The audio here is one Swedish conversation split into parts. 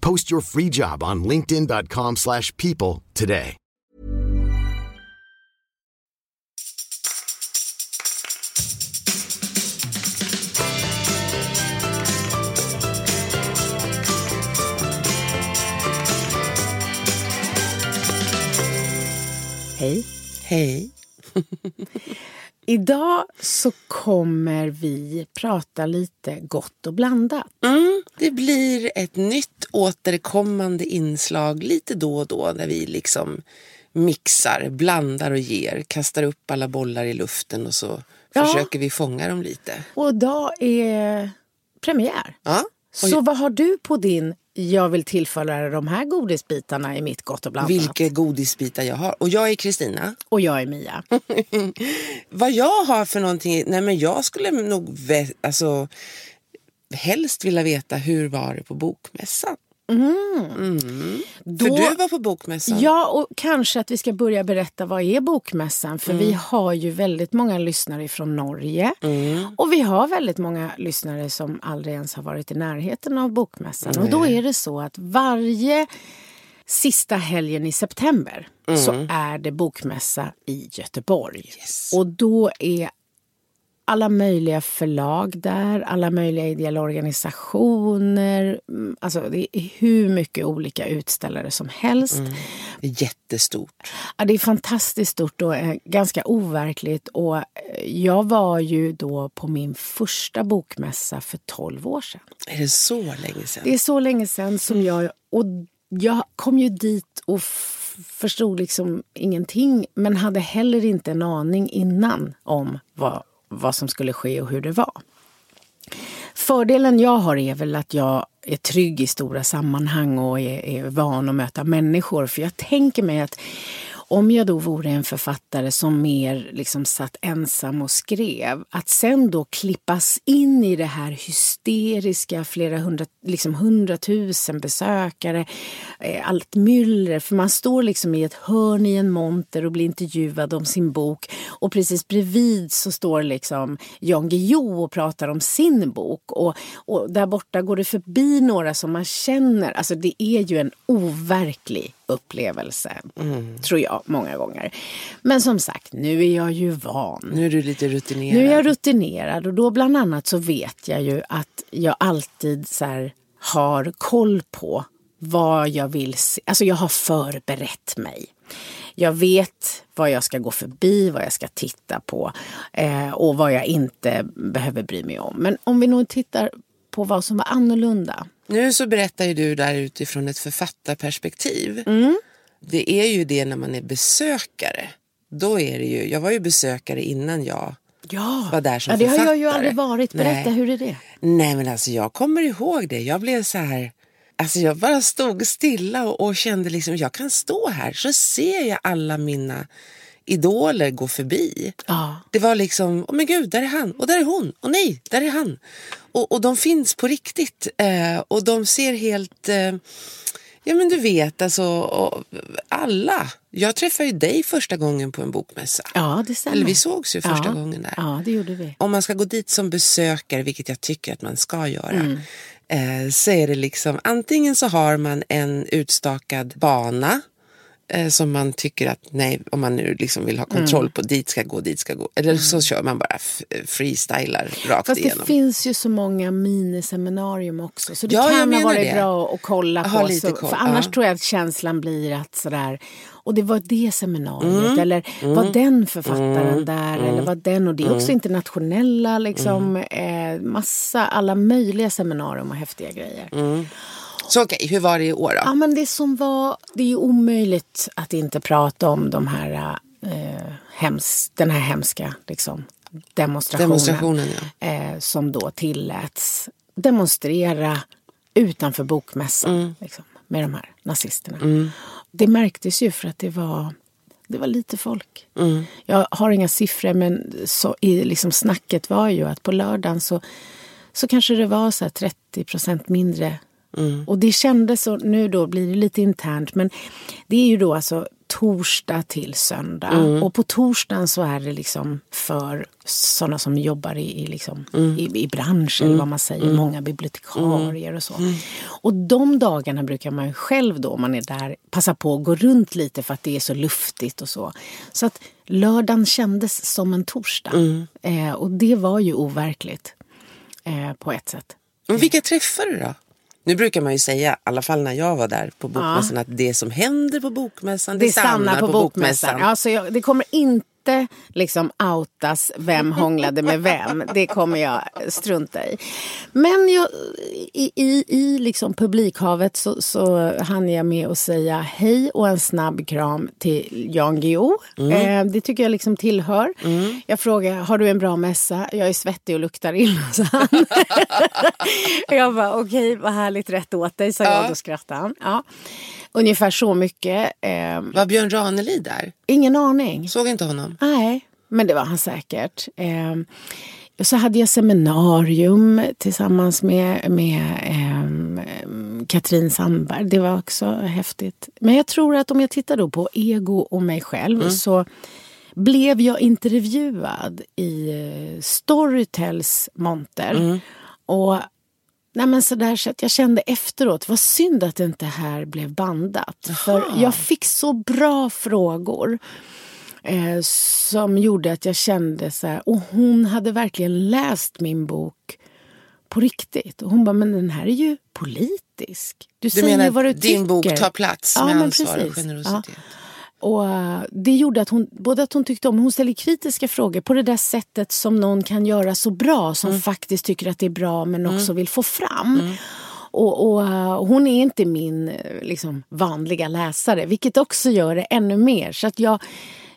Post your free job on linkedin.com/people slash people today. Hej. Hej. Idag så kommer vi prata lite gott och blandat. Mm, det blir ett nytt återkommande inslag lite då och då där vi liksom mixar, blandar och ger, kastar upp alla bollar i luften och så Ja. försöker vi fånga dem lite. Och idag är premiär. Ja. Så vad har du på din jag vill tillföra de här godisbitarna i mitt gott och blandat? Vilka godisbitar jag har. Och jag är Kristina. Och jag är Mia. Vad jag har för någonting, nej men jag skulle nog vä- alltså, helst vilja veta hur var det på bokmässan? Då, För du var på bokmässan. Ja, och kanske att vi ska börja berätta vad är bokmässan. För Mm. vi har ju väldigt många lyssnare från Norge. Mm. Och vi har väldigt många lyssnare som aldrig ens har varit i närheten av bokmässan. Och då är det så att varje sista helgen i september så Mm. är det bokmässa i Göteborg. Och då är alla möjliga förlag där, alla möjliga ideella organisationer. mm, Alltså det är hur mycket olika utställare som helst. Är jättestort. Ja, det är fantastiskt stort och eh, ganska overkligt. Och eh, jag var ju då på min första bokmässa för 12 år sedan. Är det så länge sedan? Det är så länge sedan som jag... Och jag kom ju dit och förstod liksom ingenting men hade heller inte en aning innan om vad, vad som skulle ske och hur det var. Fördelen jag har är väl att jag är trygg i stora sammanhang och är, är van att möta människor. För jag tänker mig att om jag då vore en författare som mer liksom satt ensam och skrev, att sen då klippas in i det här hysteriska, flera hundra, liksom hundratusen besökare, eh, allt myller, för man står liksom i ett hörn i en monter och blir intervjuad om sin bok och precis bredvid så står liksom Jan Guillou och pratar om sin bok och, och där borta går det förbi några som man känner, alltså det är ju en overklig upplevelse, tror jag många gånger. Men som sagt, nu är jag ju van. Nu är du lite rutinerad. Nu är jag rutinerad och då bland annat så vet jag ju att jag alltid så här har koll på vad jag vill se. Alltså jag har förberett mig. Jag vet vad jag ska gå förbi, vad jag ska titta på eh, och vad jag inte behöver bry mig om. Men om vi nog tittar på vad som var annorlunda. Nu så berättar ju du där utifrån ett författarperspektiv. Mm. Det är ju det när man är besökare. Då är det ju, jag var ju besökare innan jag Ja, var där som ja det har jag ju författare. aldrig varit. Berätta, Nej. hur är det? Nej men alltså jag kommer ihåg det. Jag blev så här, alltså jag bara stod stilla och, och kände liksom, jag kan stå här så ser jag alla mina idoler gå förbi. Ja. Det var liksom, åh men gud, där är han och där är hon och nej, där är han. Och, och de finns på riktigt eh, och de ser helt eh, Ja men du vet alltså, alla. Jag träffade ju dig första gången på en bokmässa. Ja, det stämmer. Eller vi sågs ju första ja. gången där. Ja, det gjorde vi. Om man ska gå dit som besökare, vilket jag tycker att man ska göra, Mm. eh, så är det liksom antingen så har man en utstakad bana eh, som man tycker att nej, om man nu liksom vill ha kontroll Mm. på, dit ska gå, dit ska gå. Eller så kör man bara f- freestylar rakt Fast det igenom. finns ju så många miniseminarium också. Så det Ja, kan ha varit det. bra att kolla på. lite Så, koll, för annars ja. tror jag att känslan blir att sådär, och det var det seminariet, Mm. eller var den författaren där, eller var den, och det är också internationella, liksom, Mm. eh, massa, alla möjliga seminarium och häftiga grejer. Mm. Så okej, hur var det i år då? Ja, men det som var, det är ju omöjligt att inte prata om de här, eh, hems, den här hemska liksom, demonstrationen. Demonstrationen, ja. eh, som då tilläts demonstrera utanför bokmässan Mm. liksom, med de här nazisterna. Det märktes ju för att det var, det var lite folk. Mm. Jag har inga siffror men så, i liksom snacket var ju att på lördagen så, så kanske det var så här 30 procent mindre. Och det kändes så, nu då blir det lite internt, men det är ju då alltså torsdag till söndag. Och på torsdagen så är det liksom för sådana som jobbar i, i, liksom, i, i branschen, eller vad man säger, många bibliotekarier och så. Och de dagarna brukar man själv då, om man är där, passa på att gå runt lite för att det är så luftigt och så. Så att lördagen kändes som en torsdag. Eh, och det var ju overkligt eh, på ett sätt. Men vilka träffar du då? Nu brukar man ju säga, i alla fall när jag var där på bokmässan, att det som händer på bokmässan, det, Det stannar på, bokmässan. Ja, så jag, det kommer inte liksom outas vem hånglade med vem. Det kommer jag strunta i. Men jag, i, i, i liksom publikhavet så, så hann jag med att säga hej och en snabb kram till Jan Guillou. Eh, det tycker jag liksom tillhör. Jag frågar, har du en bra mässa? Jag är svettig och luktar illa, sa han. jag bara, okej, vad härligt, rätt åt dig, sa jag. Då skrattade han. Ja. Ungefär så mycket. Eh, Var Björn Ranelid där? ingen aning. Såg inte honom? Nej, men det var han säkert. Eh, så hade jag seminarium tillsammans med, med eh, Katrin Sandberg. Det var också häftigt. Men jag tror att om jag tittar då på ego och mig själv så blev jag intervjuad i eh, Storytels monter. Och Nej, men så, där, så att jag kände efteråt, vad synd att det inte här blev bandat. För jag fick så bra frågor. Eh, som gjorde att jag kände så här, och hon hade verkligen läst min bok på riktigt. Och hon bara, men den här är ju politisk. Du, Du säger menar vad du din bok tycker." tar plats Ja, med men ansvar och generositet? Ja. Och eh, det gjorde att hon, både att hon tyckte om, hon ställer kritiska frågor på det där sättet som någon kan göra så bra, som Mm. faktiskt tycker att det är bra men också vill få fram. Och, och eh, hon är inte min liksom, vanliga läsare, vilket också gör det ännu mer. Så att jag,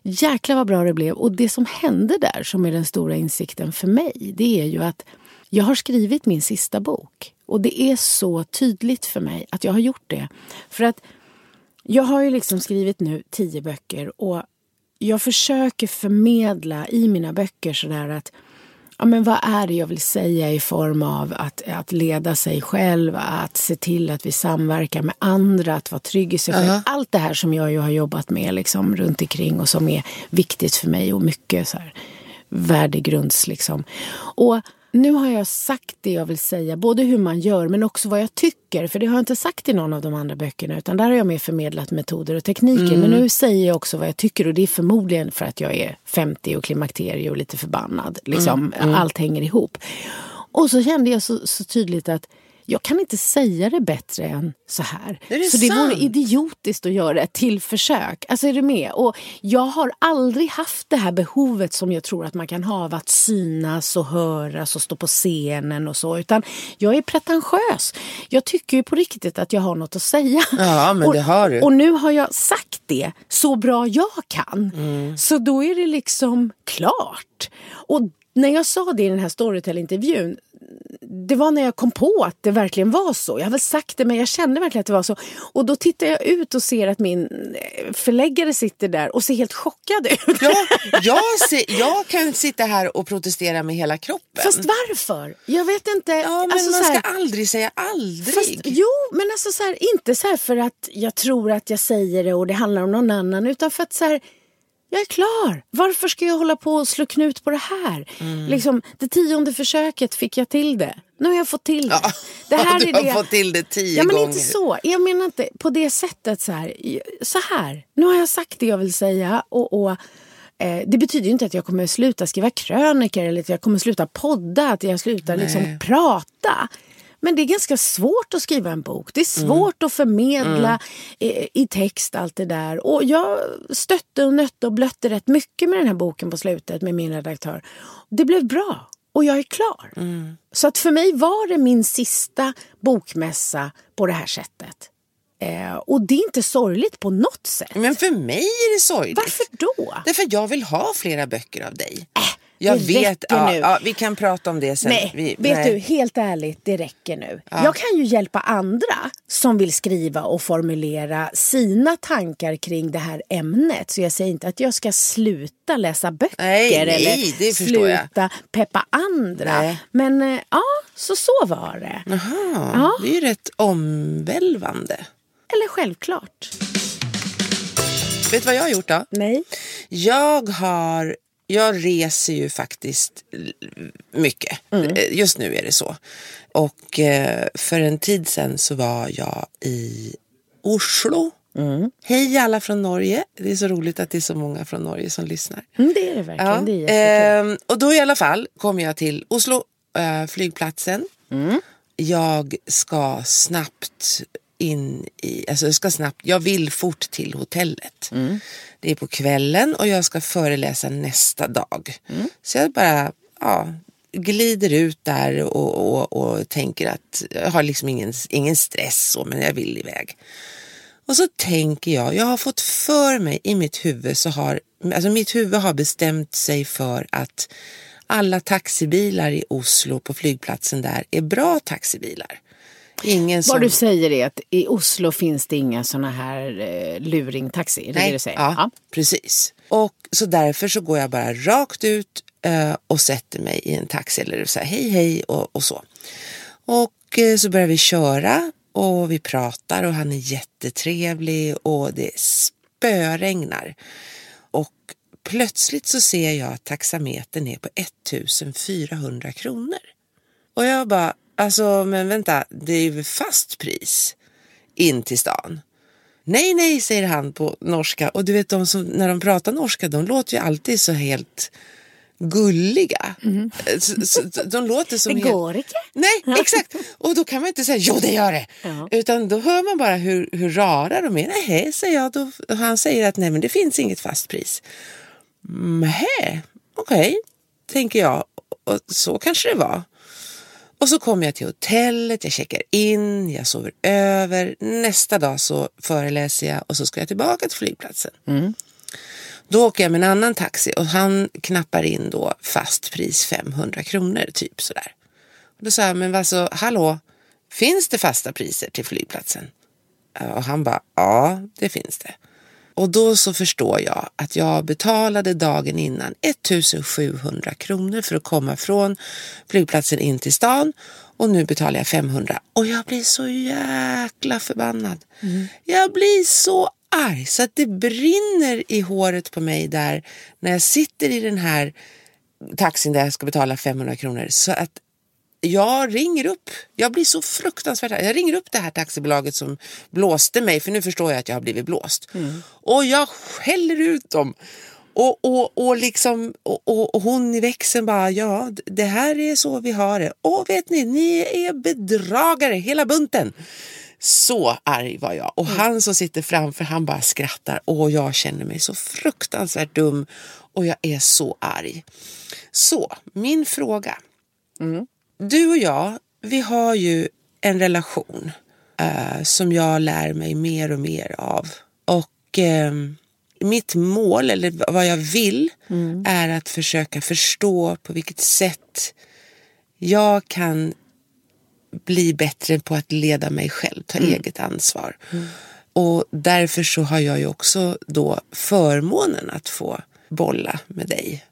jäklar vad bra det blev. Och det som hände där, som är den stora insikten för mig, det är ju att jag har skrivit min sista bok. Och det är så tydligt för mig att jag har gjort det. För att jag har ju liksom skrivit nu tio böcker och jag försöker förmedla i mina böcker sådär att ja, men vad är det jag vill säga i form av att, att leda sig själv, att se till att vi samverkar med andra, att vara trygg i sig själv. Allt det här som jag ju har jobbat med liksom, runt omkring och som är viktigt för mig och mycket så här, värdegrunds. Liksom. Och nu har jag sagt det jag vill säga, både hur man gör men också vad jag tycker. För det har jag inte sagt i någon av de andra böckerna utan där har jag mer förmedlat metoder och tekniker. Men nu säger jag också vad jag tycker och det är förmodligen för att jag är 50 och klimakterie och lite förbannad. Liksom, Allt hänger ihop. Och så kände jag så, så tydligt att jag kan inte säga det bättre än så här. Är det så det vore idiotiskt att göra ett till försök. Alltså är du med? Och jag har aldrig haft det här behovet som jag tror att man kan ha av att synas och höras och stå på scenen och så. Utan jag är pretentiös. Jag tycker ju på riktigt att jag har något att säga. Ja, men och, det har du. Och nu har jag sagt det så bra jag kan. Mm. Så då är det liksom klart. Och när jag sa det i den här Storytel-intervjun det var när jag kom på att det verkligen var så. Jag har väl sagt det men jag kände verkligen att det var så. Och då tittar jag ut och ser att min eh, förläggare sitter där och ser helt chockad ut. Ja, jag, ser, jag kan sitta här och protestera med hela kroppen. Fast varför? Jag vet inte. Ja, men Alltså, man så här- ska aldrig säga aldrig. Fast, jo, men alltså så här, inte så för att jag tror att jag säger det och det handlar om någon annan utan för att så här, jag är klar. Varför ska jag hålla på och slå knut på det här? Mm. Liksom, det tionde försöket fick jag till det. Nu har jag fått till det. Ja, det här du är har det. fått till det tio ja, men gånger. inte så. Jag menar inte på det sättet så här. Så här, nu har jag sagt det jag vill säga och, och eh, det betyder ju inte att jag kommer sluta skriva krönikor eller att jag kommer sluta podda, att jag slutar liksom prata. Men det är ganska svårt att skriva en bok. Det är Mm. svårt att förmedla i, i text allt det där. Och jag stötte och nötte och blötte rätt mycket med den här boken på slutet med min redaktör. Det blev bra och jag är klar. Mm. Så att för mig var det min sista bokmässa på det här sättet. Eh, och det är inte sorgligt på något sätt. Men för mig är det sorgligt. Varför då? Därför jag vill ha flera böcker av dig. Äh, jag det vet, räcker ja, nu. ja, vi kan prata om det sen. Nej, vi, vet nej. du, helt ärligt, det räcker nu. Jag kan ju hjälpa andra som vill skriva och formulera sina tankar kring det här ämnet. Så jag säger inte att jag ska sluta läsa böcker Nej, eller förstår jag. sluta peppa andra. Men eh, ja, så så var det. Jaha, Ja. det är ju rätt omvälvande. Eller självklart. Vet du vad jag har gjort då? Nej. Jag har, jag reser ju faktiskt mycket. Eh, Just nu är det så. Och eh, för en tid sedan så var jag i Oslo. Hej alla från Norge. Det är så roligt att det är så många från Norge som lyssnar. Mm, det är det verkligen. Ja, Det är ehm, och då i alla fall kom jag till Oslo eh, flygplatsen. Jag ska snabbt in i, alltså jag ska snabbt, jag vill fort till hotellet. Det är på kvällen och jag ska föreläsa nästa dag. Så jag bara, ja, glider ut där och, och, och tänker att jag har liksom ingen, ingen stress så, men jag vill iväg. Och så tänker jag, jag har fått för mig i mitt huvud så har, alltså mitt huvud har bestämt sig för att alla taxibilar i Oslo på flygplatsen där är bra taxibilar. Ingen som... Vad du säger är att i Oslo finns det inga såna här eh, luringtaxi. Är det det säger? Ja, precis. Och så därför så går jag bara rakt ut eh, och sätter mig i en taxi eller så här, hej hej och, och så. Och eh, så börjar vi köra och vi pratar och han är jättetrevlig och det spöregnar. Och plötsligt så ser jag att taxametern är på 1400 kronor. Och jag bara, alltså men vänta, det är ju fast pris in till stan. Nej, nej, säger han på norska. Och du vet, de som, när de pratar norska, de låter ju alltid så helt gulliga. Så, så, de låter som Det helt... går inte. Nej, exakt. Och då kan man inte säga jo det gör det. Ja. Utan då hör man bara hur, hur rara de är. Nej, säger jag. Då, och han säger att nej men det finns inget fast pris. Nej, okej, tänker jag. Och så kanske det var. Och så kommer jag till hotellet, jag checkar in, jag sover över. Nästa dag så föreläser jag och så ska jag tillbaka till flygplatsen. Då åker jag med en annan taxi och han knappar in då fast pris 500 kronor typ sådär. Och då sa jag, men alltså hallå, finns det fasta priser till flygplatsen? Och han bara, ja det finns det. Och då så förstår jag att jag betalade dagen innan 1700 kronor för att komma från flygplatsen in till stan. Och nu betalar jag 500 och jag blir så jäkla förbannad. Jag blir så arg. Så att det brinner i håret på mig där när jag sitter i den här taxin där jag ska betala 500 kronor. Så att jag ringer upp, jag blir så fruktansvärt. Jag ringer upp det här taxibolaget som blåste mig, för nu förstår jag att jag har blivit blåst. Och jag skäller ut dem. Och, och, och, liksom, och, och, hon i växeln bara, ja det här är så vi har det. Och vet ni, ni är bedragare hela bunten. Så arg var jag. Och han som sitter framför, han bara skrattar. Och jag känner mig så fruktansvärt dum. Och jag är så arg. Så, min fråga. Du och jag, vi har ju en relation eh, som jag lär mig mer och mer av. Och eh, mitt mål, eller vad jag vill, är att försöka förstå på vilket sätt jag kan bli bättre på att leda mig själv, ta eget ansvar. Och därför så har jag ju också då förmånen att få bolla med dig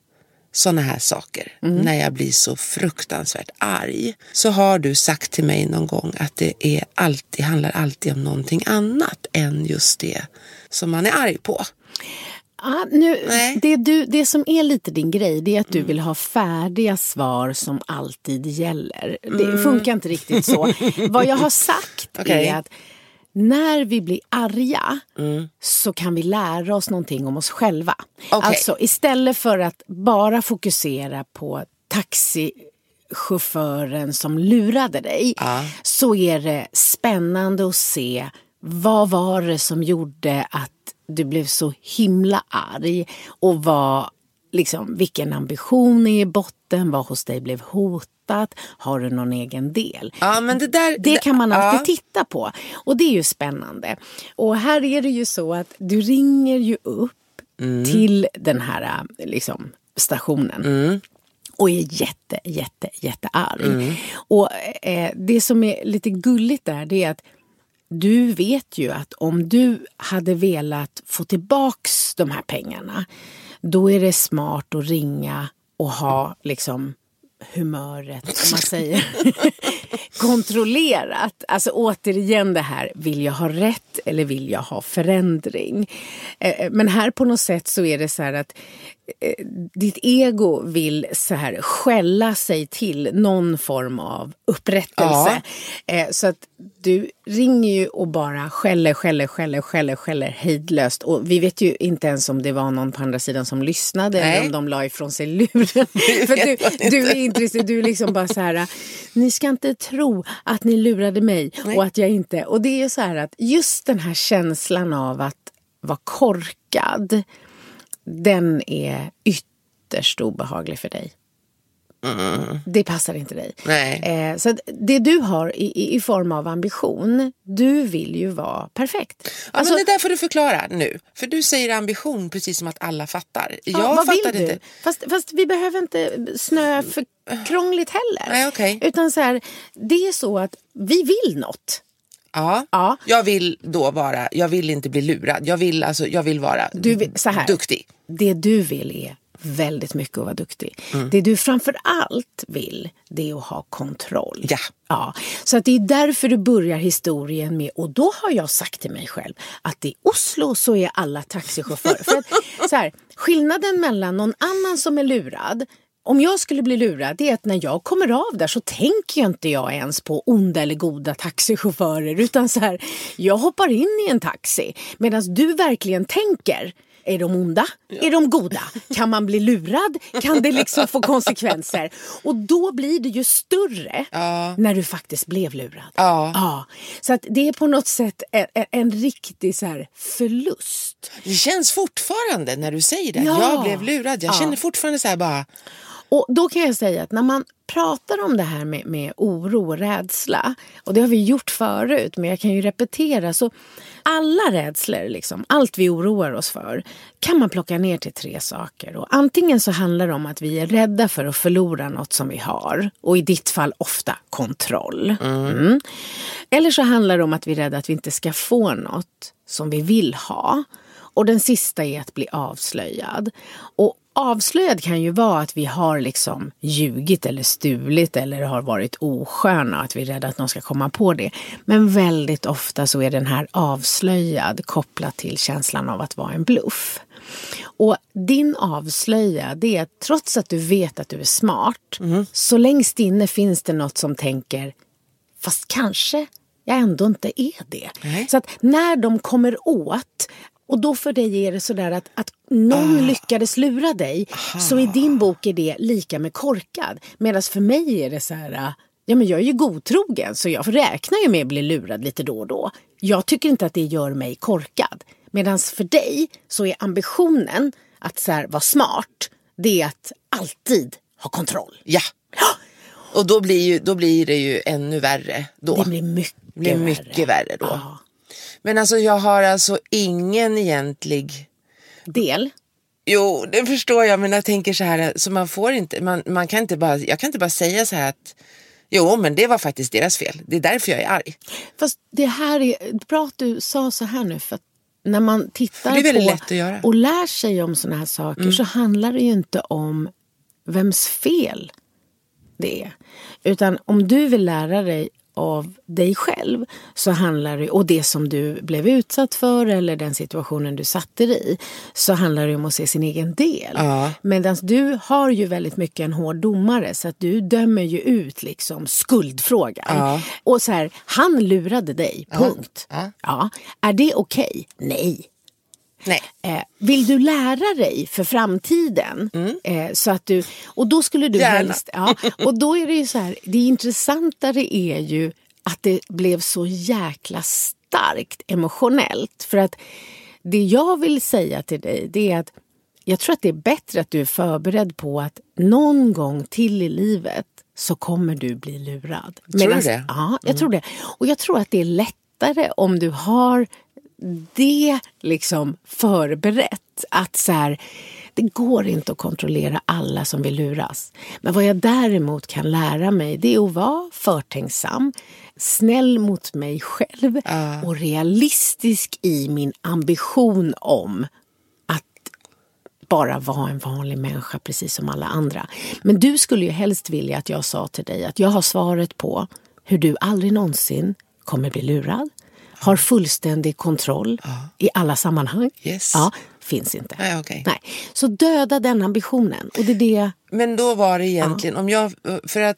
sådana här saker. När jag blir så fruktansvärt arg så har du sagt till mig någon gång att det är alltid, handlar alltid om någonting annat än just det som man är arg på. Ja, nu, Nej. det, du, det som är lite din grej det är att du vill ha färdiga svar som alltid gäller. Det funkar inte riktigt så. Vad jag har sagt Okej. är att när vi blir arga så kan vi lära oss någonting om oss själva. Okej. Alltså istället för att bara fokusera på taxichauffören som lurade dig så är det spännande att se vad var det som gjorde att du blev så himla arg och vad, liksom, vilken ambition är i botten, vad hos dig blev hotat, har du någon egen del? Ja, men det där... Det kan man alltid ja. titta på och det är ju spännande. Och här är det ju så att du ringer ju upp till den här liksom, stationen och är jätte, jätte, jättearg. Och eh, det som är lite gulligt där det är att du vet ju att om du hade velat få tillbaks de här pengarna då är det smart att ringa och ha liksom humöret, om man säger, kontrollerat. Alltså återigen det här, vill jag ha rätt eller vill jag ha förändring? Eh, eh, men här på något sätt så är det så här att ditt ego vill så här skälla sig till någon form av upprättelse. Eh, Så att du ringer ju och bara skäller, skäller, skäller, skäller, skäller hejdlöst. Och vi vet ju inte ens om det var någon på andra sidan som lyssnade Nej. eller om de la ifrån sig luren. För du, du är intresserad, du är liksom bara så här, ni ska inte tro att ni lurade mig och att jag inte... Och det är så här att just den här känslan av att vara korkad, den är ytterst obehaglig för dig. Det passar inte dig. Nej. Eh, så det du har i, i, form av ambition, du vill ju vara perfekt. Ja, Alltså, men det där får du förklara nu. För du säger ambition precis som att alla fattar. ja, Jag vad fattar vill du? inte. Fast, fast vi behöver inte snöa för krångligt heller. Nej, okej. Utan så här, det är så att vi vill något. Ja. Ja. Jag vill då vara, jag vill inte bli lurad. Jag vill, alltså, jag vill vara Du vill, så här, duktig. Det du vill är väldigt mycket att vara duktig. Det du framför allt vill, det är att ha kontroll. Ja. Ja, så att det är därför du börjar historien med, och då har jag sagt till mig själv att i Oslo så är alla taxichaufförer. För att, så här, skillnaden mellan någon annan som är lurad om jag skulle bli lurad, det är att när jag kommer av där så tänker jag inte jag ens på onda eller goda taxichaufförer. Utan så här, jag hoppar in i en taxi. Medan du verkligen tänker, är de onda? Är de goda? Kan man bli lurad? Kan det liksom få konsekvenser? Och då blir det ju större när du faktiskt blev lurad. Ja. Ja, så att det är på något sätt en, en, riktig så här förlust. Det känns fortfarande när du säger det. Ja. Jag blev lurad. Jag Ja. känner fortfarande så här bara, Och då kan jag säga att när man pratar om det här med, med oro och rädsla, och det har vi gjort förut, men jag kan ju repetera, så alla rädslor, liksom, allt vi oroar oss för, kan man plocka ner till tre saker. Och antingen så handlar det om att vi är rädda för att förlora något som vi har, och i ditt fall ofta kontroll. Mm. Eller så handlar det om att vi är rädda att vi inte ska få något som vi vill ha. Och den sista är att bli avslöjad. Och avslöjad kan ju vara att vi har liksom ljugit eller stulit eller har varit osköna och att vi är rädda att någon ska komma på det. Men väldigt ofta så är den här avslöjad kopplat till känslan av att vara en bluff. Och din avslöja, det är att trots att du vet att du är smart, så längst inne finns det något som tänker, fast kanske jag ändå inte är det. Nej. Så att när de kommer åt och då för dig är det sådär att, att någon lyckades lura dig så i din bok är det lika med korkad. Medan för mig är det så här, ja men jag är ju godtrogen så jag räknar ju med att bli lurad lite då och då. Jag tycker inte att det gör mig korkad. Medan för dig så är ambitionen att så här, vara smart, det är att alltid ha kontroll. ja. Och då blir, ju, då blir det ju ännu värre då. Det blir mycket, Det blir mycket värre då. Ja. Men alltså jag har alltså ingen egentlig... Del. Jo, det förstår jag, men jag tänker så här, så man får inte, man, man kan inte bara, jag kan inte bara säga så här att Jo, men det var faktiskt deras fel. Det är därför jag är arg. Fast det här är bra att du sa så här nu. För att när man tittar på och lär sig om såna här saker så handlar det ju inte om vems fel det är. Utan om du vill lära dig av dig själv så handlar det, och det som du blev utsatt för eller den situationen du satte dig i så handlar det om att se sin egen del. Ja. Medan du har ju väldigt mycket en hård domare så att du dömer ju ut liksom skuldfrågan. Ja. Och så här, han lurade dig, punkt. Ja. Ja. Är det okej? Nej. Nej. Eh, vill du lära dig för framtiden? Eh, så att du, och då skulle du Gärna. helst... Ja, och då är det ju så här, det intressantare är ju att det blev så jäkla starkt emotionellt. För att det jag vill säga till dig det är att jag tror att det är bättre att du är förberedd på att någon gång till i livet så kommer du bli lurad. Tror du det? Ja, jag tror det. Och jag tror att det är lättare om du har det liksom förberett. Att så här, det går inte att kontrollera alla som vill luras. Men vad jag däremot kan lära mig det är att vara förtänksam, snäll mot mig själv och realistisk i min ambition om att bara vara en vanlig människa precis som alla andra. Men du skulle ju helst vilja att jag sa till dig att jag har svaret på hur du aldrig någonsin kommer bli lurad. Har fullständig kontroll i alla sammanhang. Yes. Ja, finns inte. Nej, okej. Nej. Så döda den ambitionen. Och det är det... Men då var det egentligen, om jag, för att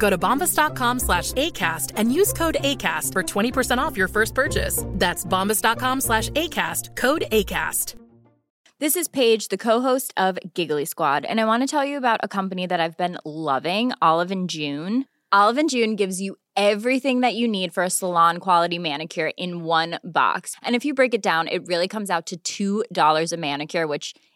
Go to bombas.com slash ACAST and use code ACAST for 20% off your first purchase. That's bombas.com slash ACAST, code ACAST. This is Paige, the co-host of Giggly Squad, and I want to tell you about a company that I've been loving, Olive and June. Olive and June gives you everything that you need for a salon quality manicure in one box. And if you break it down, it really comes out to $2 a manicure, which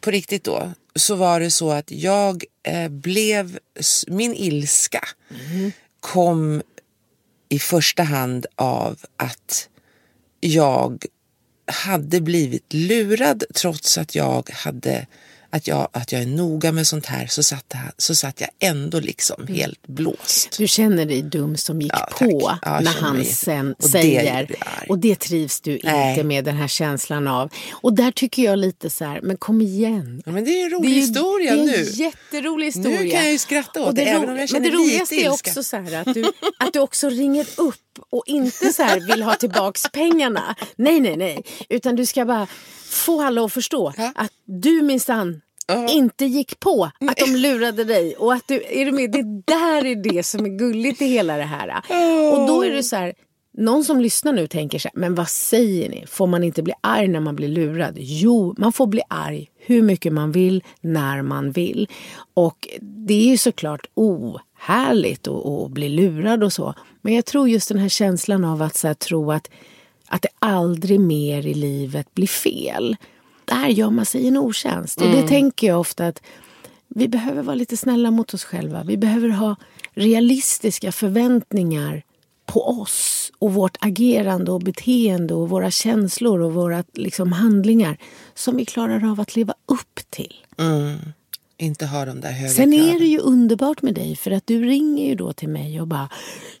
På riktigt då, så var det så att jag eh, blev, min ilska kom i första hand av att jag hade blivit lurad trots att jag hade att jag, att jag är noga med sånt här så satt, så satt jag ändå liksom Mm. helt blåst. Du känner dig dum som gick Ja, på Ja, när han mig- sen och det säger. arg. Och det trivs du Nej. inte med, den här känslan av. Och där tycker jag lite så här, men kom igen. Ja, men det är en Det rolig är ju- historia det är nu. en jätterolig historia. Nu kan jag ju skratta åt Och det, ro- även om jag känner Men det roligaste är också så här att du, att du också ringer upp och inte så här vill ha tillbaks pengarna. Nej, nej, nej. Utan du ska bara få alla att förstå att du minsann inte gick på att de lurade dig. Och att du, är du med? Det där är det som är gulligt i hela det här. Och då är det så här, någon som lyssnar nu tänker så här, men vad säger ni? Får man inte bli arg när man blir lurad? Jo, man får bli arg hur mycket man vill, när man vill. Och det är ju såklart ohärligt att, att bli lurad och så. Men jag tror just den här känslan av att så här, tro att, att det aldrig mer i livet blir fel. Där gör man sig en otjänst. Och det tänker jag ofta att vi behöver vara lite snälla mot oss själva. Vi behöver ha realistiska förväntningar på oss och vårt agerande och beteende och våra känslor och våra liksom, handlingar som vi klarar av att leva upp till. Inte ha de där höga Sen kraven. är det ju underbart med dig för att du ringer ju då till mig och bara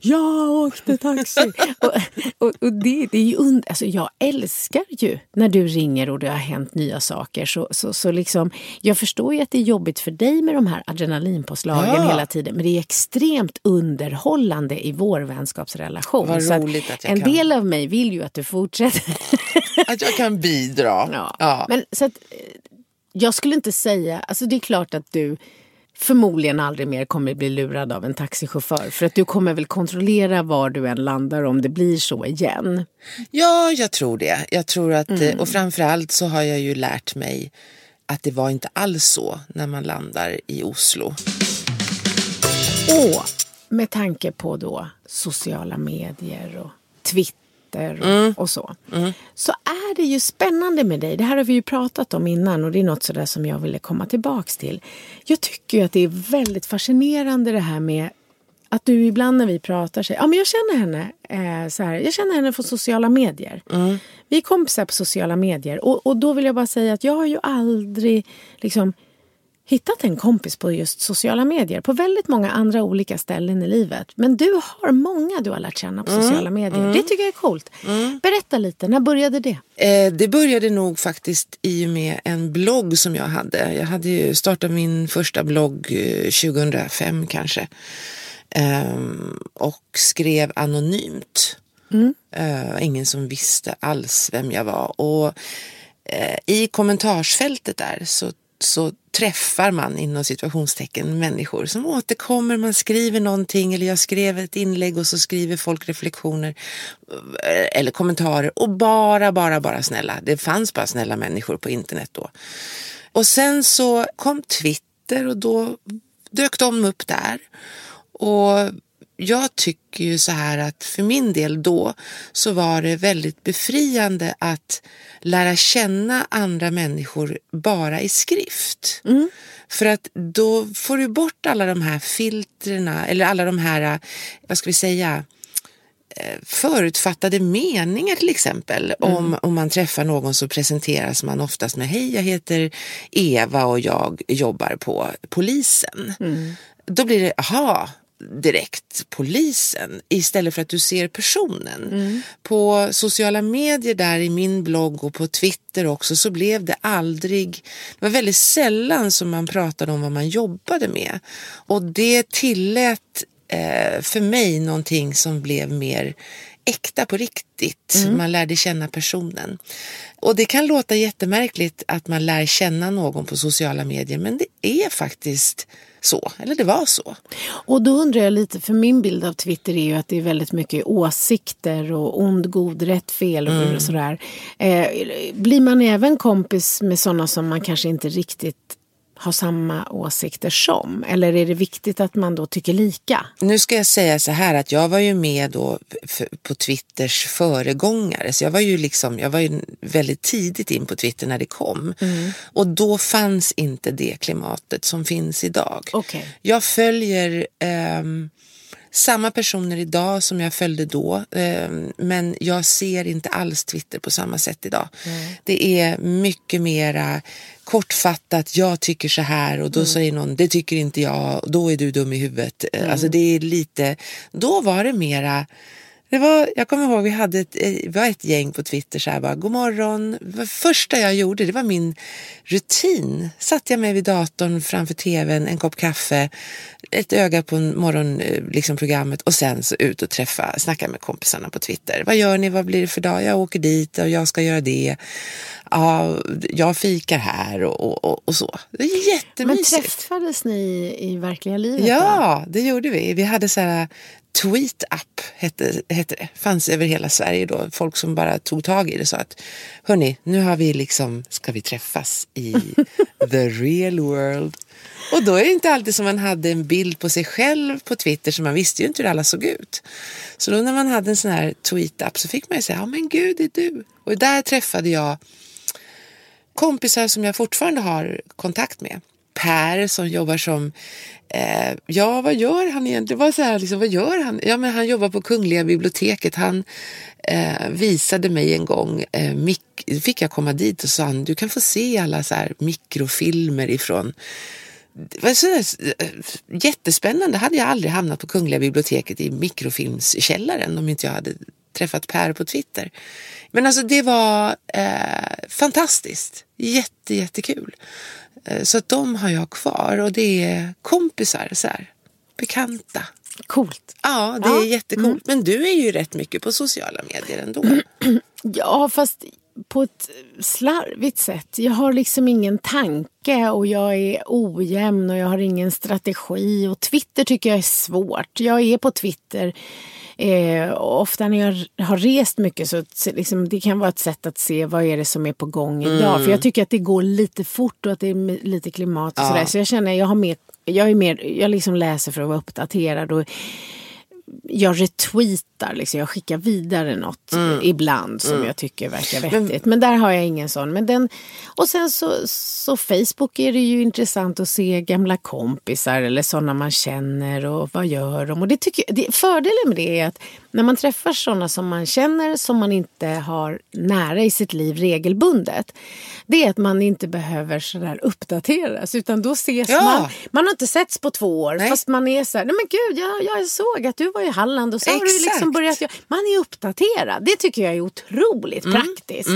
Jag åkte taxi. och och, och det, det är ju und- alltså, jag älskar ju när du ringer och det har hänt nya saker. Så, så, så liksom, jag förstår ju att det är jobbigt för dig med de här adrenalinpåslagen Ja. hela tiden. Men det är extremt underhållande i vår vänskapsrelation. Vad Så roligt att jag en kan. del av mig vill ju att du fortsätter. Att jag kan bidra. Ja. Ja. Men så att, jag skulle inte säga, alltså det är klart att du förmodligen aldrig mer kommer bli lurad av en taxichaufför. För att du kommer väl kontrollera var du än landar om det blir så igen. Ja, jag tror det. Jag tror att, Mm. eh, och framförallt så har jag ju lärt mig att det var inte alls så när man landar i Oslo. Och med tanke på då sociala medier och Twitter och, och så. Så är det ju spännande med dig. Det här har vi ju pratat om innan och det är något sådär som jag ville komma tillbaks till. Jag tycker ju att det är väldigt fascinerande det här med att du ibland när vi pratar säger ja men jag känner henne eh, så här, jag känner henne från sociala medier. Vi är kompisar på sociala medier och, och då vill jag bara säga att jag har ju aldrig liksom hittat en kompis på just sociala medier på väldigt många andra olika ställen i livet. Men du har många du har lärt känna på sociala medier. Det tycker jag är coolt. Berätta lite, när började det? Eh, det började nog faktiskt i och med en blogg som jag hade. Jag hade ju startat min första blogg eh, 2005 kanske. Ehm, och skrev anonymt. Eh, ingen som visste alls vem jag var. Och eh, i kommentarsfältet där så, så träffar man inom situationstecken människor som återkommer, man skriver någonting eller jag skrev ett inlägg och så skriver folk reflektioner eh, eller kommentarer och bara, bara, bara snälla. Det fanns bara snälla människor på internet då. Och sen så kom Twitter och då dök de upp där. Och jag tycker ju så här att för min del då så var det väldigt befriande att lära känna andra människor bara i skrift. För att då får du bort alla de här filtrerna eller alla de här, vad ska vi säga, eh, förutfattade meningar till exempel. Om, om man träffar någon så presenteras man oftast med Hej, jag heter Eva och jag jobbar på polisen. Då blir det, aha, direkt polisen istället för att du ser personen. På sociala medier där i min blogg och på Twitter också så blev det aldrig, det var väldigt sällan som man pratade om vad man jobbade med. Och det tillät eh, för mig någonting som blev mer äkta på riktigt. Man lärde känna personen. Och det kan låta jättemärkligt att man lär känna någon på sociala medier men det är faktiskt så, eller det var så. Och då undrar jag lite, för min bild av Twitter är ju att det är väldigt mycket åsikter och ond, god, rätt, fel och sådär. Eh, blir man även kompis med sådana som man kanske inte riktigt har samma åsikter som? Eller är det viktigt att man då tycker lika? Nu ska jag säga så här att jag var ju med då på Twitters föregångare. Så jag var ju liksom, jag var ju väldigt tidigt in på Twitter när det kom. Och då fanns inte det klimatet som finns idag. Okej. Jag följer ehm, samma personer idag som jag följde då. Eh, men jag ser inte alls Twitter på samma sätt idag. Det är mycket mera kortfattat, jag tycker så här och då Mm. säger någon, det tycker inte jag, och då är du dum i huvudet. Eh, Mm. Alltså det är lite, då var det mera det var, jag kommer ihåg vi hade ett, eh, vi var ett gäng på Twitter så här bara, god morgon. Det första jag gjorde, det var min rutin. Satt jag mig vid datorn framför tvn, en kopp kaffe, ett öga på morgonprogrammet liksom, programmet och sen så ut och träffa, snacka med kompisarna på Twitter. Vad gör ni, vad blir det för dag? Jag åker dit och jag ska göra det. Ja, jag fikar här och, och, och, så. Det är Men jättemysigt. träffades ni i verkliga livet? då? Ja, det gjorde vi. Vi hade så här tweet-up, hette, hette det. Fanns över hela Sverige då. Folk som bara tog tag i det sa att hörni, nu har vi liksom, ska vi träffas i the real world? Och då är det inte alltid som man hade en bild på sig själv på Twitter så man visste ju inte hur alla såg ut. Så då när man hade en sån här tweet-up så fick man ju säga, ja men gud det är du. Och där träffade jag kompisar som jag fortfarande har kontakt med. Per som jobbar som, eh, ja vad gör han egentligen? Det var så här, liksom, vad gör han? Ja men han jobbar på Kungliga biblioteket. Han eh, visade mig en gång, eh, mik- fick jag komma dit och sa han, du kan få se alla så här mikrofilmer ifrån jättespännande. Hade jag aldrig hamnat på Kungliga biblioteket i mikrofilmskällaren om inte jag hade träffat Per på Twitter. Men alltså det var eh, fantastiskt. Jätte, jättekul. Eh, så att de har jag kvar och det är kompisar, så här, bekanta. Coolt. Ja, det Ja, är jättekult. Men du är ju rätt mycket på sociala medier ändå. Ja, fast på ett slarvigt sätt. Jag har liksom ingen tanke och jag är ojämn och jag har ingen strategi. Och Twitter tycker jag är svårt. Jag är på Twitter eh, och ofta när jag har rest mycket så liksom, det kan vara ett sätt att se vad är det som är på gång idag. För jag tycker att det går lite fort och att det är lite klimat och sådär. Så jag känner jag har mer, jag är mer, jag liksom läser för att vara uppdaterad. Och, jag retweetar, liksom, jag skickar vidare något ibland som jag tycker verkar vettigt. Men, där har jag ingen sån. Men den, och sen så, så Facebook är det ju intressant att se gamla kompisar eller sådana man känner och vad gör de. Och det tycker, jag- det, fördelen med det är att när man träffar sådana som man känner som man inte har nära i sitt liv regelbundet. Det är att man inte behöver sådär uppdateras utan då ses Ja. man. Man har inte setts på två år Nej. fast man är så här, nej men gud jag, jag såg att du var i Halland och så har du liksom Exakt. börjat. Man är uppdaterad. Det tycker jag är otroligt Mm. praktiskt.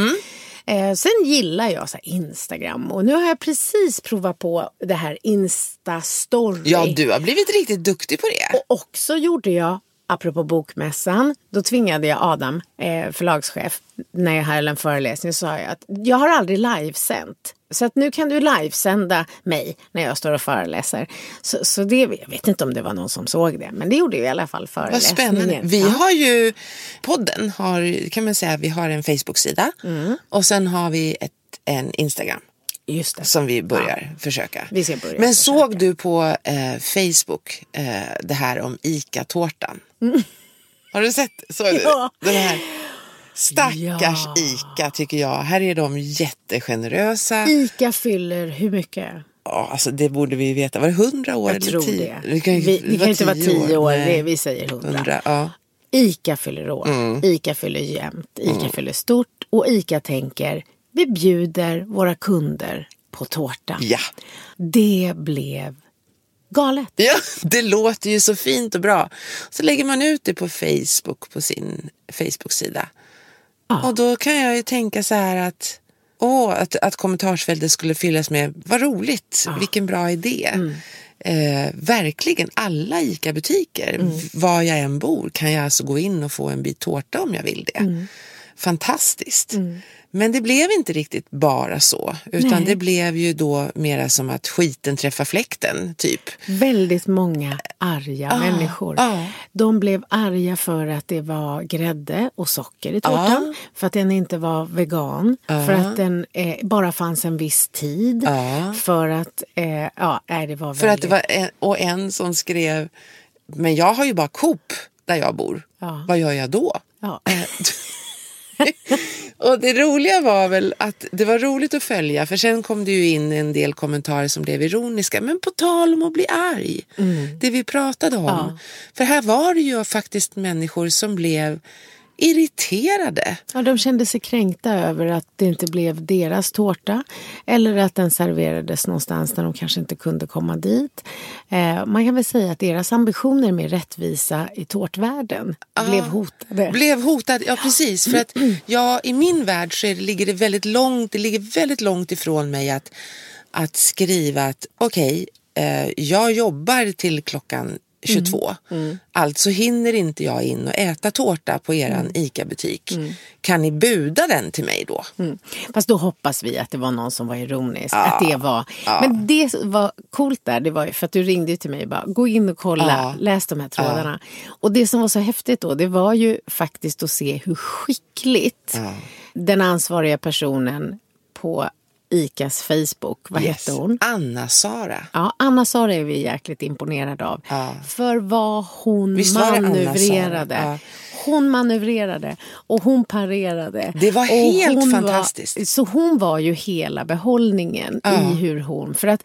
Eh, sen gillar jag så Instagram och nu har jag precis provat på det här Insta-story. Ja, du har blivit riktigt duktig på det. Och också gjorde jag, apropå bokmässan, då tvingade jag Adam, eh, förlagschef, när jag höll en föreläsning så sa jag att jag har aldrig livesänt. Så att nu kan du livesända mig när jag står och föreläser. Så, så det, jag vet inte om det var någon som såg det, men det gjorde ju i alla fall Vad föreläsningen. spännande. Vi Ja. har ju, podden har, kan man säga, vi har en Facebook-sida Mm. och sen har vi ett, en Instagram Just det. som vi börjar försöka. Vi ska börja Men försöka. såg du på eh, Facebook eh, det här om ICA-tårtan? Har du sett? Såg du? Mm. Ja. Den här stackars Ja. ICA tycker jag. Här är de jättegenerösa. Ica fyller hur mycket? Ja, alltså det borde vi veta. Var det hundra år Jag tror tio? det. kan, vi, det kan inte vara tio år, Nej. det, vi säger hundra. Hundra, ja. Ica fyller år, Ica fyller jämnt, Ica fyller stort och Ica tänker vi bjuder våra kunder på tårta. ja. Det blev galet. Ja, det låter ju så fint och bra. Så lägger man ut det på Facebook, på sin Facebook-sida. Och då kan jag ju tänka så här att, åh, att, att kommentarsfältet skulle fyllas med, vad roligt, vilken bra idé. Eh, verkligen, alla ICA-butiker, var jag än bor, kan jag alltså gå in och få en bit tårta om jag vill det. Fantastiskt. Men det blev inte riktigt bara så, utan Nej. det blev ju då mera som att skiten träffar fläkten, typ. Väldigt många arga människor. ja. De blev arga för att det var grädde och socker i tårtan. För att den inte var vegan. För att den eh, bara fanns en viss tid. Ja. För att, eh, ja, det var För att det väldigt... var en, och en som skrev, men jag har ju bara Coop där jag bor. Vad gör jag då? Och det roliga var väl att det var roligt att följa för sen kom det ju in en del kommentarer som blev ironiska. Men på tal om att bli arg, det vi pratade om. Ja. För här var det ju faktiskt människor som blev irriterade. Ja, de kände sig kränkta över att det inte blev deras tårta eller att den serverades någonstans där de kanske inte kunde komma dit. Eh, man kan väl säga att deras ambitioner med rättvisa i tårtvärlden blev hotade. Blev hotad, ja precis. För att ja, i min värld så det, ligger det väldigt långt, det ligger väldigt långt ifrån mig att, att skriva att okej, eh, jag jobbar till klockan 22. Alltså hinner inte jag in och äta tårta på eran ICA-butik. Kan ni buda den till mig då? Mm. Fast då hoppas vi att det var någon som var ironisk. Att det var... Men det var coolt där, det var för att du ringde till mig och bara gå in och kolla, Ja. läs de här trådarna. Och det som var så häftigt då, det var ju faktiskt att se hur skickligt den ansvariga personen på ICAs Facebook, vad hette hon? Anna-Sara. Ja, Anna-Sara är vi jäkligt imponerade av. Ja. För vad hon Visst manövrerade. Ja. Hon manövrerade och hon parerade. Det var helt fantastiskt. Var, så hon var ju hela behållningen i hur hon... För att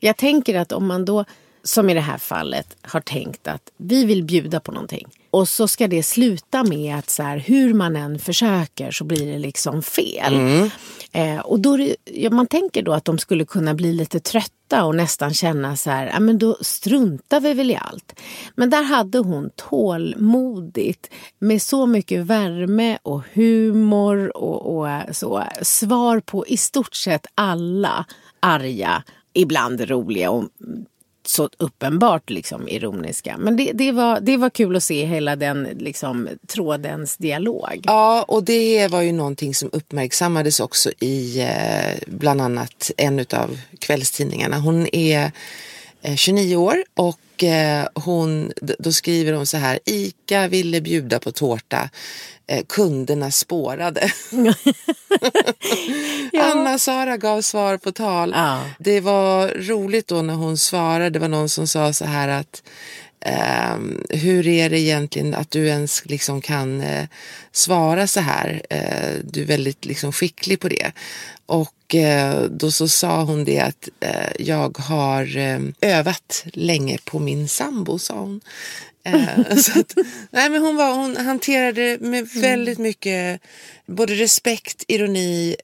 jag tänker att om man då, som i det här fallet, har tänkt att vi vill bjuda på någonting. Och så ska det sluta med att så här, hur man än försöker så blir det liksom fel. Mm. Eh, och då, ja, man tänker då att de skulle kunna bli lite trötta och nästan känna så här, ja men då struntar vi väl i allt. Men där hade hon tålmodigt med så mycket värme och humor och, och eh, så svar på i stort sett alla arga, ibland roliga och så uppenbart liksom ironiska. Men det, det, var, det var kul att se hela den liksom, trådens dialog. Ja, och det var ju någonting som uppmärksammades också i eh, bland annat en av kvällstidningarna. Hon är 29 år och eh, hon, då skriver hon så här, ICA ville bjuda på tårta, eh, kunderna spårade. Anna-Sara gav svar på tal. Ja. Det var roligt då när hon svarade, det var någon som sa så här att ehm, hur är det egentligen att du ens liksom kan eh, svara så här? Eh, du är väldigt liksom skicklig på det. Och eh, då så sa hon det att jag har eh, övat länge på min sambo, sa hon. Så att, nej, men hon, var, hon hanterade med väldigt mycket både respekt, ironi,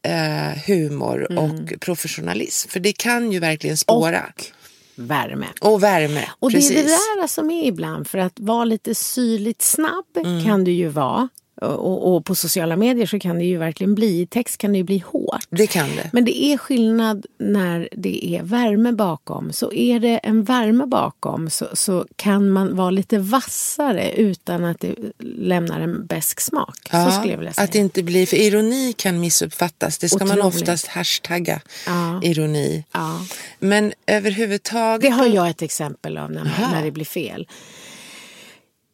humor och professionalism. För det kan ju verkligen spåra. Och värme. Och värme. Och precis. det är det där som är ibland, för att vara lite syrligt snabb Mm. kan du ju vara. Och, och på sociala medier så kan det ju verkligen bli, i text kan det ju bli hårt. Det kan det. Men det är skillnad när det är värme bakom. Så är det en värme bakom så, så kan man vara lite vassare utan att det lämnar en besk smak. så skulle jag vilja säga. att inte blir, för ironi kan missuppfattas. Det ska man Otroligt. oftast hashtagga Ja. ironi. Ja. Men överhuvudtaget. Det har jag ett exempel av när, när det blir fel.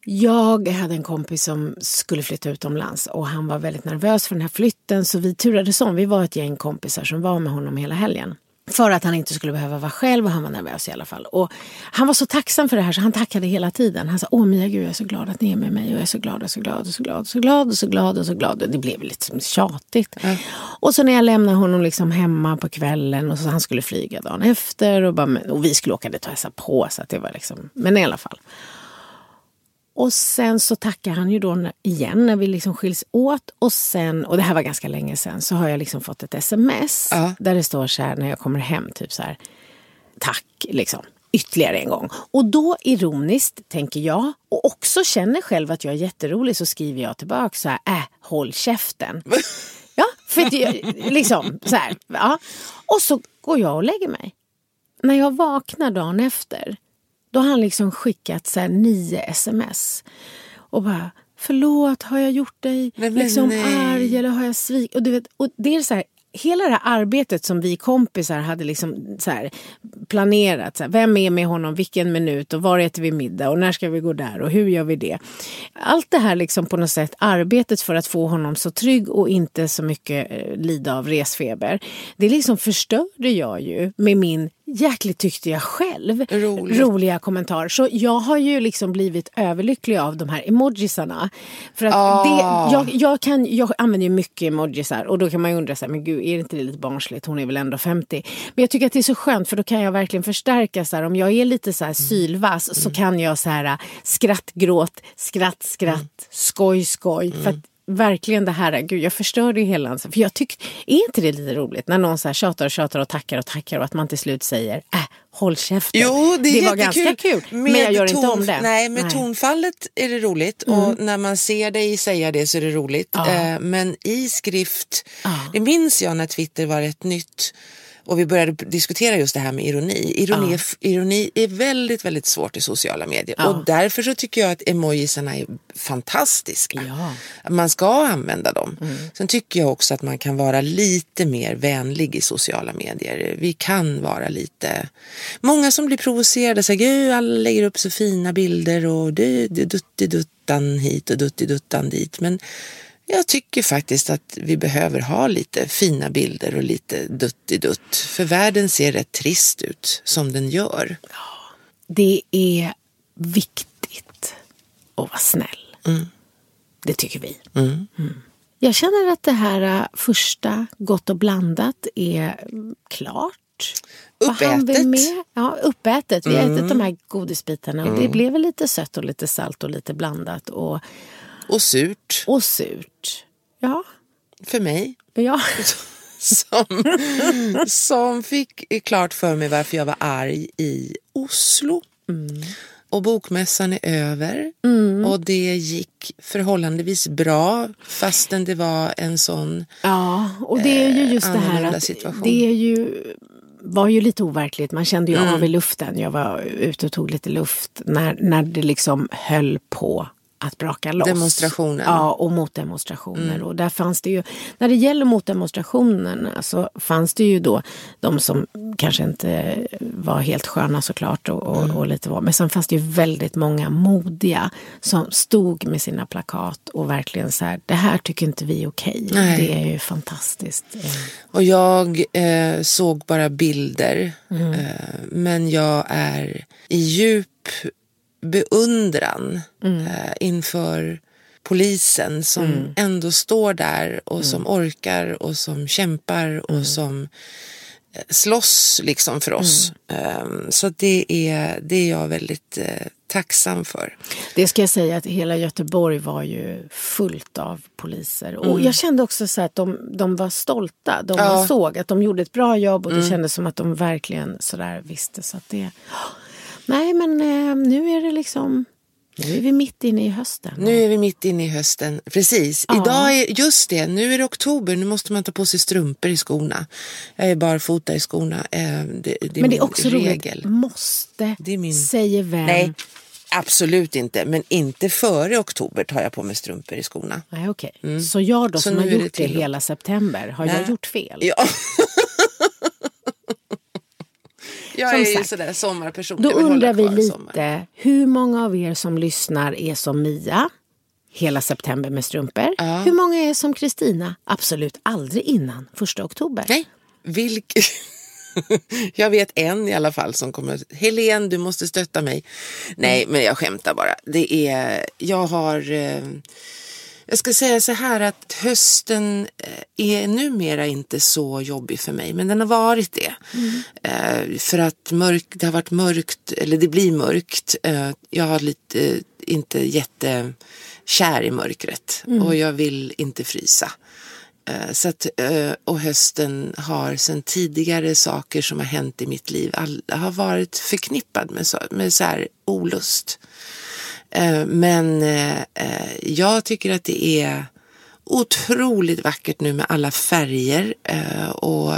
Jag hade en kompis som skulle flytta utomlands och han var väldigt nervös för den här flytten så vi turades om. Vi var ett gäng kompisar som var med honom hela helgen. För att han inte skulle behöva vara själv och han var nervös i alla fall. Och han var så tacksam för det här så han tackade hela tiden. Han sa, åh Mia gud jag är så glad att ni är med mig och jag är så glad och så glad och så glad och så glad och så glad och så glad. Och det blev lite tjatigt. Och så när jag lämnade honom liksom hemma på kvällen och så han skulle flyga dagen efter och, bara, och vi skulle åka dit och hälsa på. Så det var liksom, men i alla fall. Och sen så tackar han ju då igen när vi liksom skiljs åt. Och sen, och det här var ganska länge sen, så har jag liksom fått ett sms Ja. där det står så här när jag kommer hem, typ så här. Tack, liksom. Ytterligare en gång. Och då ironiskt, tänker jag, och också känner själv att jag är jätterolig, så skriver jag tillbaka så här, äh, håll käften. ja, för jag, liksom så här, ja. Och så går jag och lägger mig. När jag vaknar dagen efter, då har han liksom skickat så nio sms. Och bara, förlåt, har jag gjort dig Nej, liksom nej. arg eller har jag svikit? Och, du vet, och det är så här, hela det här arbetet som vi kompisar hade liksom så här planerat. Så här, vem är med honom, vilken minut och var äter vi middag och när ska vi gå där och hur gör vi det? Allt det här liksom på något sätt, arbetet för att få honom så trygg och inte så mycket eh, lida av resfeber. Det liksom förstörde jag ju med min jäkligt tyckte jag själv. Roligt. Roliga kommentarer. Så jag har ju liksom blivit överlycklig av de här emojisarna. För att Ah. det, jag, jag, kan, jag använder ju mycket emojisar och då kan man ju undra så här, men gud är det inte det lite barnsligt? Hon är väl ändå 50. Men jag tycker att det är så skönt för då kan jag verkligen förstärka så här, om jag är lite så här sylvass så kan jag så här skratt, gråt, skratt, skratt, skoj, skoj. För att verkligen det här, gud jag förstörde ju hela hans... För jag tycker, är inte det lite roligt när någon så här tjatar och tjatar och tackar och tackar och att man till slut säger äh, håll käften. Jo, det är var jättekul. ganska kul. Men Med jag gör inte ton- om det. Nej, med Nej. tonfallet är det roligt och när man ser dig säga det så är det roligt. Ja. Eh, men i skrift, Ja. det minns jag när Twitter var rätt nytt och vi började diskutera just det här med ironi. Ironi, Ja. ironi är väldigt, väldigt svårt i sociala medier Ja. och därför så tycker jag att emojisarna är fantastiska. Ja. Man ska använda dem. Mm. Sen tycker jag också att man kan vara lite mer vänlig i sociala medier. Vi kan vara lite... Många som blir provocerade säger gud alla lägger upp så fina bilder och det är duttiduttan hit och duttiduttan dit. Men jag tycker faktiskt att vi behöver ha lite fina bilder och lite duttidutt. För världen ser rätt trist ut som den gör. Det är viktigt att vara snäll. Mm. Det tycker vi. Mm. Jag känner att det här äh, första Gott och blandat är mm, klart. Uppätet. med? Ja, uppätet. Vi har Mm. ätit de här godisbitarna och det blev väl lite sött och lite salt och lite blandat och, Och surt och surt. Ja, för mig. ja. som, som fick klart för mig varför jag var arg i Oslo. Och bokmässan är över och det gick förhållandevis bra fastän det var en sån... Ja, och det är ju just det här att situation. det är ju, var ju lite overkligt. Man kände ju av i luften. Jag var ute och tog lite luft när, när det liksom höll på att braka loss. Demonstrationen. Ja, och motdemonstrationer. Och där fanns det ju, när det gäller motdemonstrationerna så fanns det ju då de som kanske inte var helt sköna såklart och, och, och lite var. Men sen fanns det ju väldigt många modiga som stod med sina plakat och verkligen så här, det här tycker inte vi är okej. Nej. Det är ju fantastiskt. Eh, Och jag eh, såg bara bilder Mm. eh, men jag är i djup beundran Mm. eh, inför polisen som ändå står där och som Mm. orkar och som kämpar och som eh, slåss liksom för oss. Mm. Eh, så det är, det är jag väldigt eh, tacksam för. Det ska jag säga att hela Göteborg var ju fullt av poliser. Och Mm. jag kände också så att de, de var stolta. De Ja. Mm. såg att de gjorde ett bra jobb och det kändes som att de verkligen sådär visste. Så att det... Nej men eh, nu är det liksom, nu är vi mitt inne i hösten. Nu är vi mitt inne i hösten. Precis. Ja. Idag är, just det, nu är det oktober. Nu måste man ta på sig strumpor i skorna. Jag är barfota i skorna. Eh, Det, det men det är också regel. roligt. Måste, Det är min- säger vem? Nej, absolut inte. Men inte före oktober tar jag på mig strumpor i skorna. Nej, okej. Så jag då Så som har gjort det till- hela september, har Nej. jag gjort fel? Ja. jag Som är ju sagt. sådär sommarperson. Då undrar vi lite, sommaren. hur många av er som lyssnar är som Mia? Hela september med strumpor. Hur många är som Kristina? Absolut aldrig innan första oktober. Nej, vilk... jag vet en i alla fall som kommer... Helen, du måste stötta mig. Nej, men jag skämtar bara. Det är... Jag har... Eh... Jag ska säga så här att hösten eh, är numera inte så jobbig för mig, men den har varit det. Eh, för att mörk, det har varit mörkt, eller det blir mörkt. Eh, jag har lite, inte jättekär i mörkret och jag vill inte frysa. Så att, och hösten har sen tidigare saker som har hänt i mitt liv all, har varit förknippad med så, med så här olust. Eh, Men eh, jag tycker att det är otroligt vackert nu med alla färger eh, och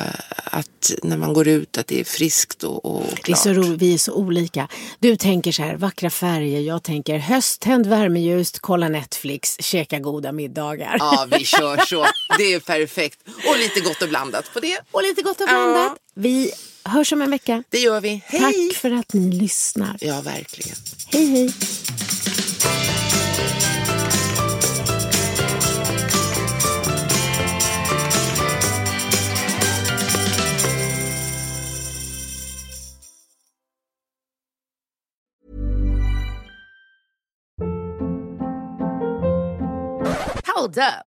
att när man går ut att det är friskt och, och klart. Det är så roligt, vi är så olika. Du tänker så här, vackra färger. Jag tänker höst, tänd värmeljus, kolla Netflix, käka goda middagar. Ja, vi kör så. Det är perfekt. Och lite gott och blandat på det. Och lite gott och Ja. blandat. Vi hörs om en vecka. Det gör vi. Hej! Tack för att ni lyssnar. Ja, verkligen. Hej, hej. Hold up.